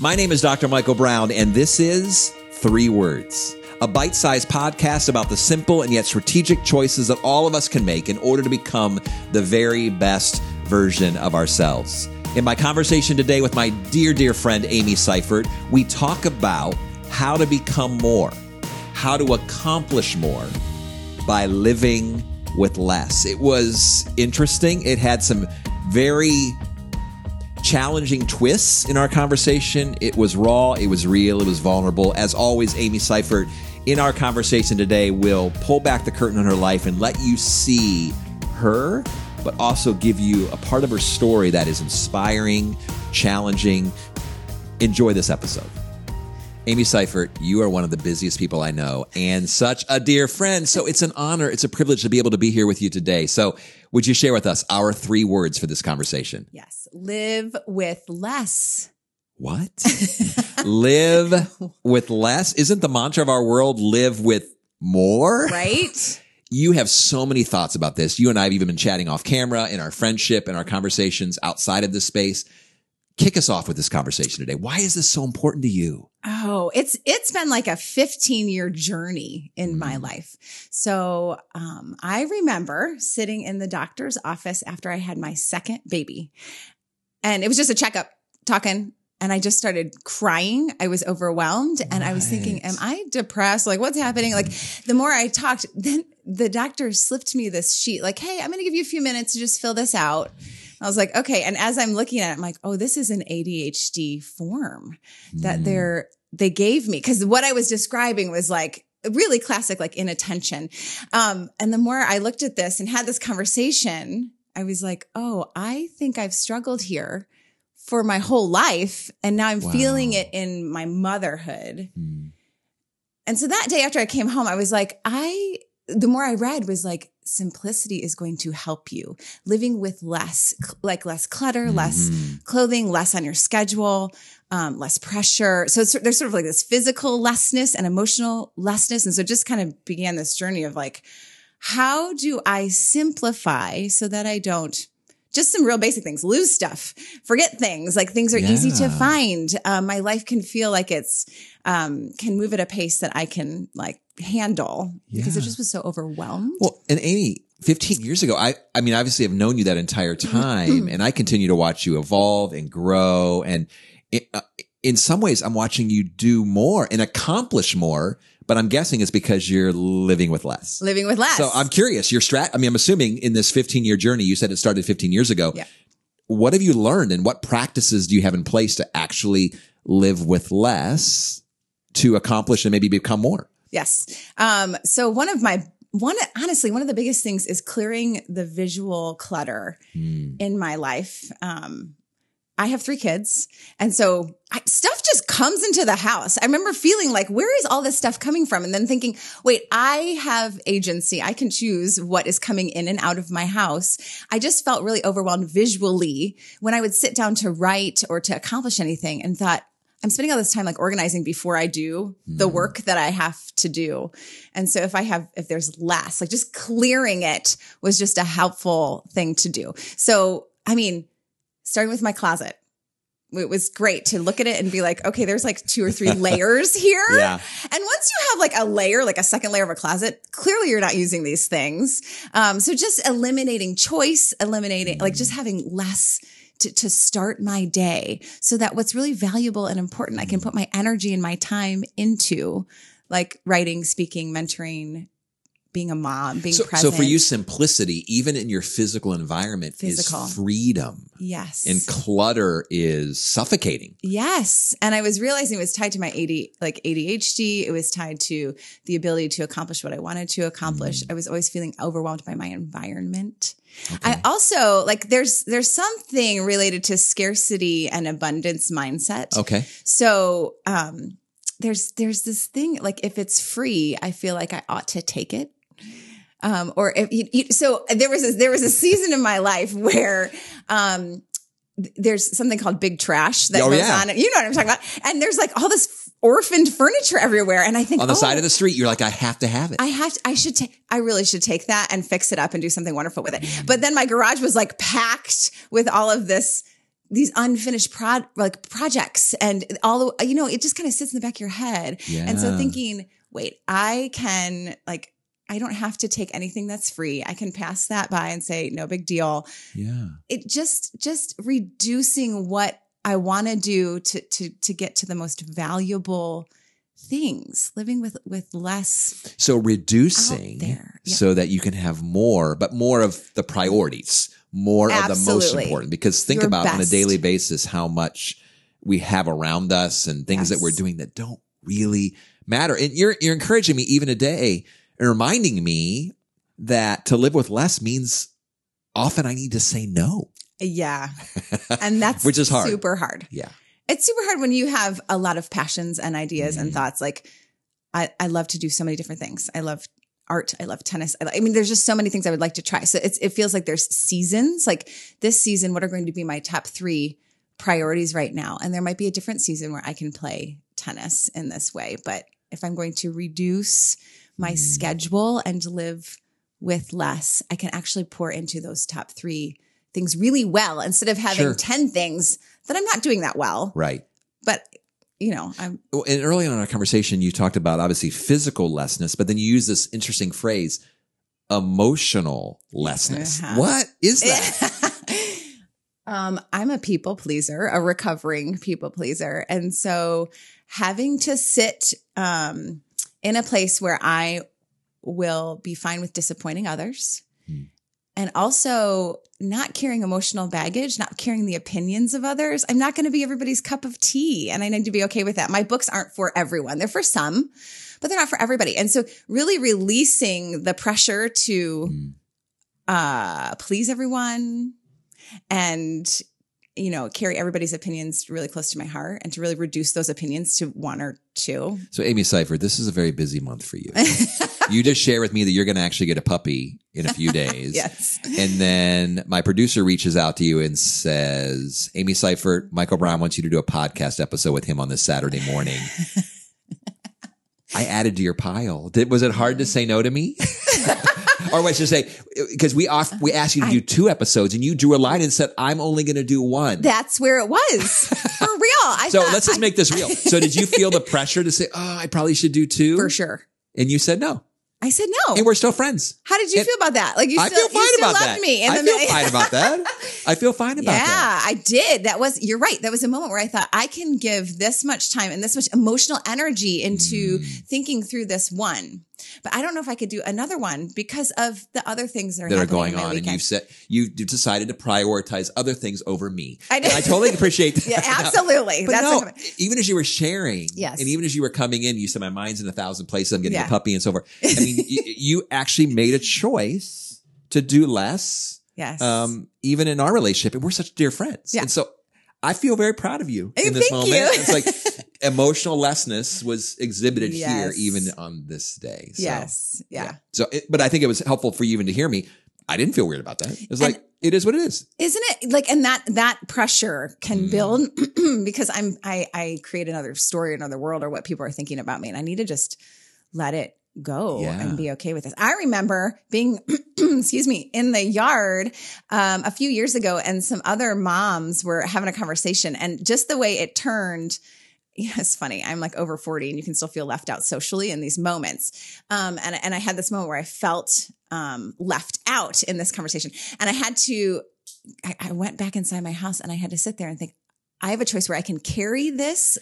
My name is Dr. Michael Brown, and this is Three Words, a bite sized podcast about the simple and yet strategic choices that all of us can make in order to become the very best version of ourselves. In my conversation today with my dear, dear friend Amy Seiffert, we talk about how to become more, how to accomplish more by living with less. It was interesting. It had some very challenging twists in our conversation. It was raw, it was real, it was vulnerable. As always, Amy Seiffert in our conversation today will pull back the curtain on her life and let you see her, but also give you a part of her story that is inspiring, challenging. Enjoy this episode. Amy Seiffert, you are one of the busiest people I know and such a dear friend. So it's an honor, it's a privilege to be able to be here with you today. So would you share with us our three words for this conversation? Yes. Live with less. What? live with less? Isn't the mantra of our world live with more? Right? You have so many thoughts about this. You and I have even been chatting off camera in our friendship and our conversations outside of this space kick us off with this conversation today. Why is this so important to you? Oh, it's it's been like a 15 year journey in mm. my life. So um, I remember sitting in the doctor's office after I had my second baby, and it was just a checkup, talking. And I just started crying. I was overwhelmed and right. I was thinking, am I depressed? Like, what's happening? Like, the more I talked, then the doctor slipped me this sheet, like, hey, I'm going to give you a few minutes to just fill this out. I was like, okay. And as I'm looking at it, I'm like, oh, this is an ADHD form that mm. they're, they gave me. Cause what I was describing was like, really classic, like inattention. Um, and the more I looked at this and had this conversation, I was like, oh, I think I've struggled here for my whole life. And now I'm wow. feeling it in my motherhood. Mm. And so that day after I came home, I was like, I, the more I read was like, simplicity is going to help you living with less, like less clutter, mm-hmm. less clothing, less on your schedule, um, less pressure. So there's sort of like this physical lessness and emotional lessness. And so just kind of began this journey of like, how do I simplify so that I don't just some real basic things, lose stuff, forget things, like things are yeah. easy to find. Um, my life can feel like it's, um, can move at a pace that I can like handle yeah. because it just was so overwhelmed. Well, and Amy, 15 years ago, I, I mean, obviously I've known you that entire time and I continue to watch you evolve and grow. And it, uh, in some ways, I'm watching you do more and accomplish more but I'm guessing it's because you're living with less. Living with less. So I'm curious, your strat, I mean, I'm assuming in this 15 year journey, you said it started 15 years ago. Yeah. What have you learned and what practices do you have in place to actually live with less to accomplish and maybe become more? Yes. Um, so one of my one honestly one of the biggest things is clearing the visual clutter mm. in my life um, I have three kids. And so I, stuff just comes into the house. I remember feeling like, where is all this stuff coming from? And then thinking, wait, I have agency. I can choose what is coming in and out of my house. I just felt really overwhelmed visually when I would sit down to write or to accomplish anything and thought, I'm spending all this time like organizing before I do the hmm. work that I have to do. And so if I have, if there's less, like just clearing it was just a helpful thing to do. So, I mean, starting with my closet. It was great to look at it and be like, okay, there's like two or three layers here. Yeah. And once you have like a layer, like a second layer of a closet, clearly you're not using these things. Um, so just eliminating choice, eliminating, like just having less to, to start my day so that what's really valuable and important, I can put my energy and my time into like writing, speaking, mentoring, being a mom, being so, present. So for you, simplicity, even in your physical environment, physical. is freedom. Yes. And clutter is suffocating. Yes. And I was realizing it was tied to my AD, like ADHD. It was tied to the ability to accomplish what I wanted to accomplish. Mm. I was always feeling overwhelmed by my environment. Okay. I also like there's there's something related to scarcity and abundance mindset. Okay. So um there's there's this thing like if it's free, I feel like I ought to take it. Um, or if you, you, so there was a, there was a season in my life where, um, there's something called big trash that oh, goes yeah. on. You know what I'm talking about? And there's like all this orphaned furniture everywhere. And I think on the oh, side of the street, you're like, I have to have it. I have, to, I should take, I really should take that and fix it up and do something wonderful with it. But then my garage was like packed with all of this these unfinished prod like projects and all the you know it just kind of sits in the back of your head Yeah. and so thinking wait i can like i don't have to take anything that's free i can pass that by and say no big deal yeah. it just just reducing what i want to do to to to get to the most valuable things living with with less So reducing there, yeah. so that you can have more, but more of the priorities, more of the most important. Because think Your about on a daily basis how much we have around us and things that we're doing that don't really matter. And you're you're encouraging me even today and reminding me that to live with less means often I need to say no. yeah. And that's Which is hard. super hard. Yeah. it's super hard when you have a lot of passions and ideas and Mhm. thoughts. Like I, I love to do so many different things. I love art. I love tennis. I, I mean there's just so many things i would like to try. So it's, it feels like there's seasons. Like this season what are going to be my top three priorities right now? And there might be a different season where i can play tennis in this way. But if i'm going to reduce my Mm. schedule and live with less i can actually pour into those top three things really well instead of having Sure. 10 things that i'm not doing that well Right. but you know, I'm And early on in our conversation, you talked about obviously physical lessness, but then you use this interesting phrase, emotional lessness. Uh-huh. What is that? um, I'm a people pleaser, a recovering people pleaser, and so having to sit um, in a place where I will be fine with disappointing others. Hmm. And also not carrying emotional baggage, not carrying the opinions of others. I'm not going to be everybody's cup of tea. And I need to be okay with that. My books aren't for everyone. They're for some, but they're not for everybody. And so really releasing the pressure to Hmm. uh please everyone and you know carry everybody's opinions really close to my heart and to really reduce those opinions to one or two So, Amy Seiffert, this is a very busy month for you. you just share with me that you're going to actually get a puppy in a few days. yes And then my producer reaches out to you and says, Amy Seiffert, Michael Brown wants you to do a podcast episode with him on this Saturday morning. I added to your pile. Did, was it hard to say no to me? or I should say, because we off, we asked you to do two episodes and you drew a line and said, I'm only going to do one. that's where it was for real i so thought let's just I- make this real. So did you feel the pressure to say, oh, I probably should do two? for sure And you said no. I said no And we're still friends. how did you and- feel about that like you I still, feel fine you still about loved that. me in I feel minute- fine about that. I feel fine about yeah, that. Yeah, I did. That was, you're right. That was a moment where I thought I can give this much time and this much emotional energy into Mm. thinking through this one. But I don't know if I could do another one because of the other things that are, that are going on, and you've said you decided to prioritize other things over me. I did. And I totally appreciate that. yeah, absolutely. But That's no, even as you were sharing, Yes. and even as you were coming in, you said my mind's in a thousand places. I'm getting Yeah. a puppy and so forth. I mean, you, you actually made a choice to do less, yes. um, even in our relationship, and we're such dear friends. Yeah. And so I feel very proud of you in this thank moment. you. It's like emotional lessness was exhibited here, even on this day. So, yes. Yeah. So, it, but I think it was helpful for you even to hear me. I didn't feel weird about that. It was And- like it is what it is. Isn't it like, and that, that pressure can Mm. build because I'm, I, I create another story, another world or what people are thinking about me. And I need to just let it go Yeah. and be okay with this. I remember being, excuse me, in the yard um, a few years ago, and some other moms were having a conversation, and just the way it turned. It's funny. I'm like over 40 and you can still feel left out socially in these moments. Um, and, and I had this moment where I felt um, left out in this conversation. And I had to, I, I went back inside my house and I had to sit there and think, I have a choice where I can carry this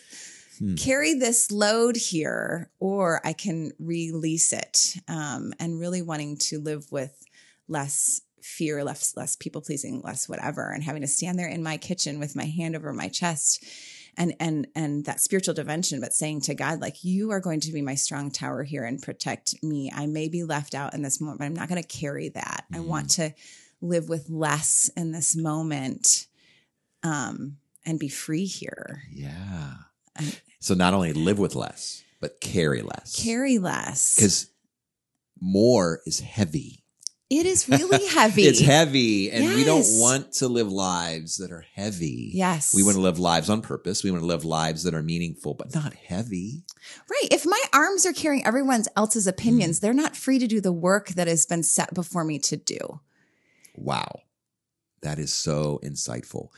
Hmm. carry this load here or I can release it. Um, and really wanting to live with less fear, less, less people pleasing, less whatever, and having to stand there in my kitchen with my hand over my chest and, and, and that spiritual dimension, but saying to God, like, you are going to be my strong tower here and protect me. I may be left out in this moment, but I'm not going to carry that. I want to live with less in this moment. Um, and be free here. Yeah. So not only live with less, but carry less. Carry less. because more is heavy. It is really heavy. It's heavy, and we don't want to live lives that are heavy. Yes. We want to live lives on purpose. We want to live lives that are meaningful, but not heavy. Right. If my arms are carrying everyone else's opinions, Mm. they're not free to do the work that has been set before me to do. Wow. That is so insightful.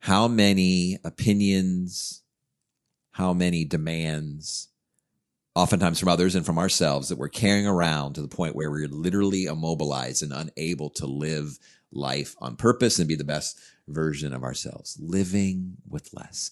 how many opinions, how many demands, oftentimes from others and from ourselves, that we're carrying around to the point where we're literally immobilized and unable to live life on purpose and be the best version of ourselves, living with less.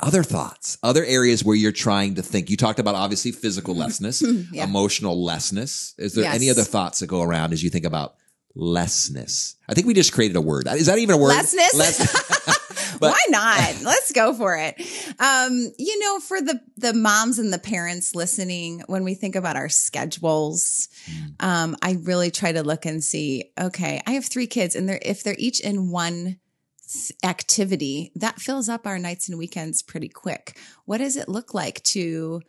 Other thoughts, other areas where you're trying to think. You talked about obviously physical lessness, Yeah. emotional lessness. Is there Yes. any other thoughts that go around as you think about lessness? I think we just created a word. Is that even a word? Lessness? Less- But- Why not? Let's go for it. Um, you know, for the the moms and the parents listening, when we think about our schedules, Mm. um, I really try to look and see. Okay, I have three kids, and they're if they're each in one activity, that fills up our nights and weekends pretty quick. What does it look like to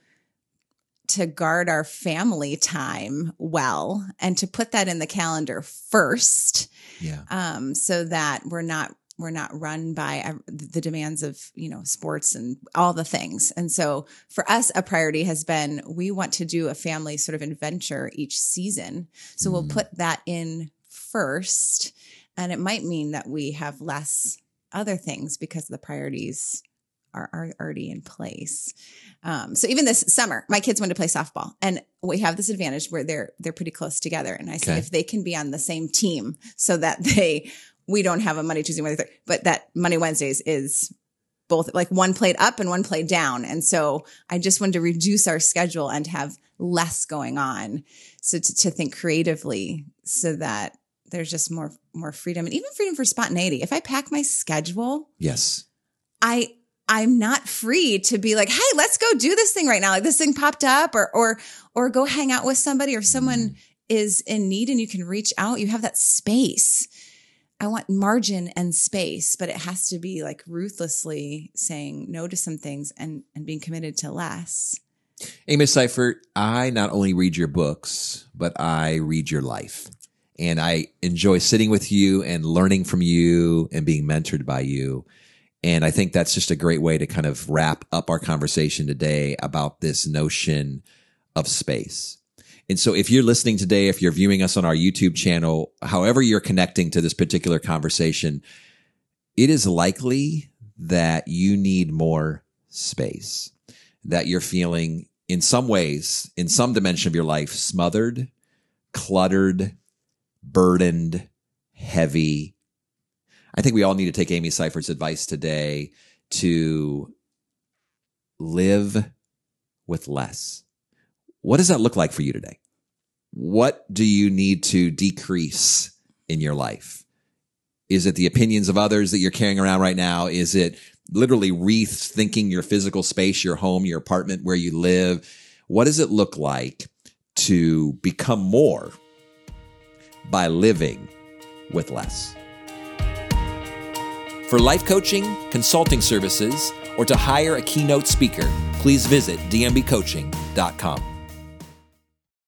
to guard our family time well and to put that in the calendar first? yeah. um, so that we're not we're not run by uh, the demands of you know sports and all the things. And so for us, a priority has been we want to do a family sort of adventure each season. So we'll Mm. put that in first, and it might mean that we have less other things because the priorities are, are already in place. Um, so even this summer, my kids went to play softball, and we have this advantage where they're they're pretty close together. And I said Okay. if they can be on the same team, so that they we don't have a Monday, Tuesday, Wednesday, but that Monday, Wednesdays is both like one played up and one played down. And so I just wanted to reduce our schedule and have less going on. So to, to think creatively so that there's just more more freedom and even freedom for spontaneity. If I pack my schedule, Yes. I I'm not free to be like, hey, let's go do this thing right now. Like this thing popped up or or or go hang out with somebody or someone mm. is in need and you can reach out, you have that space. I want margin and space, but it has to be like ruthlessly saying no to some things and and being committed to less. Amy Seiffert, I not only read your books, but I read your life. And I enjoy sitting with you and learning from you and being mentored by you. And I think that's just a great way to kind of wrap up our conversation today about this notion of space. And so if you're listening today, if you're viewing us on our YouTube channel, however you're connecting to this particular conversation, it is likely that you need more space, that you're feeling in some ways, in some dimension of your life, smothered, cluttered, burdened, heavy. I think we all need to take Amy Seiffert's advice today to live with less. What does that look like for you today? What do you need to decrease in your life? Is it the opinions of others that you're carrying around right now? Is it literally rethinking your physical space, your home, your apartment, where you live? What does it look like to become more by living with less? For life coaching, consulting services, or to hire a keynote speaker, please visit dmbcoaching.com.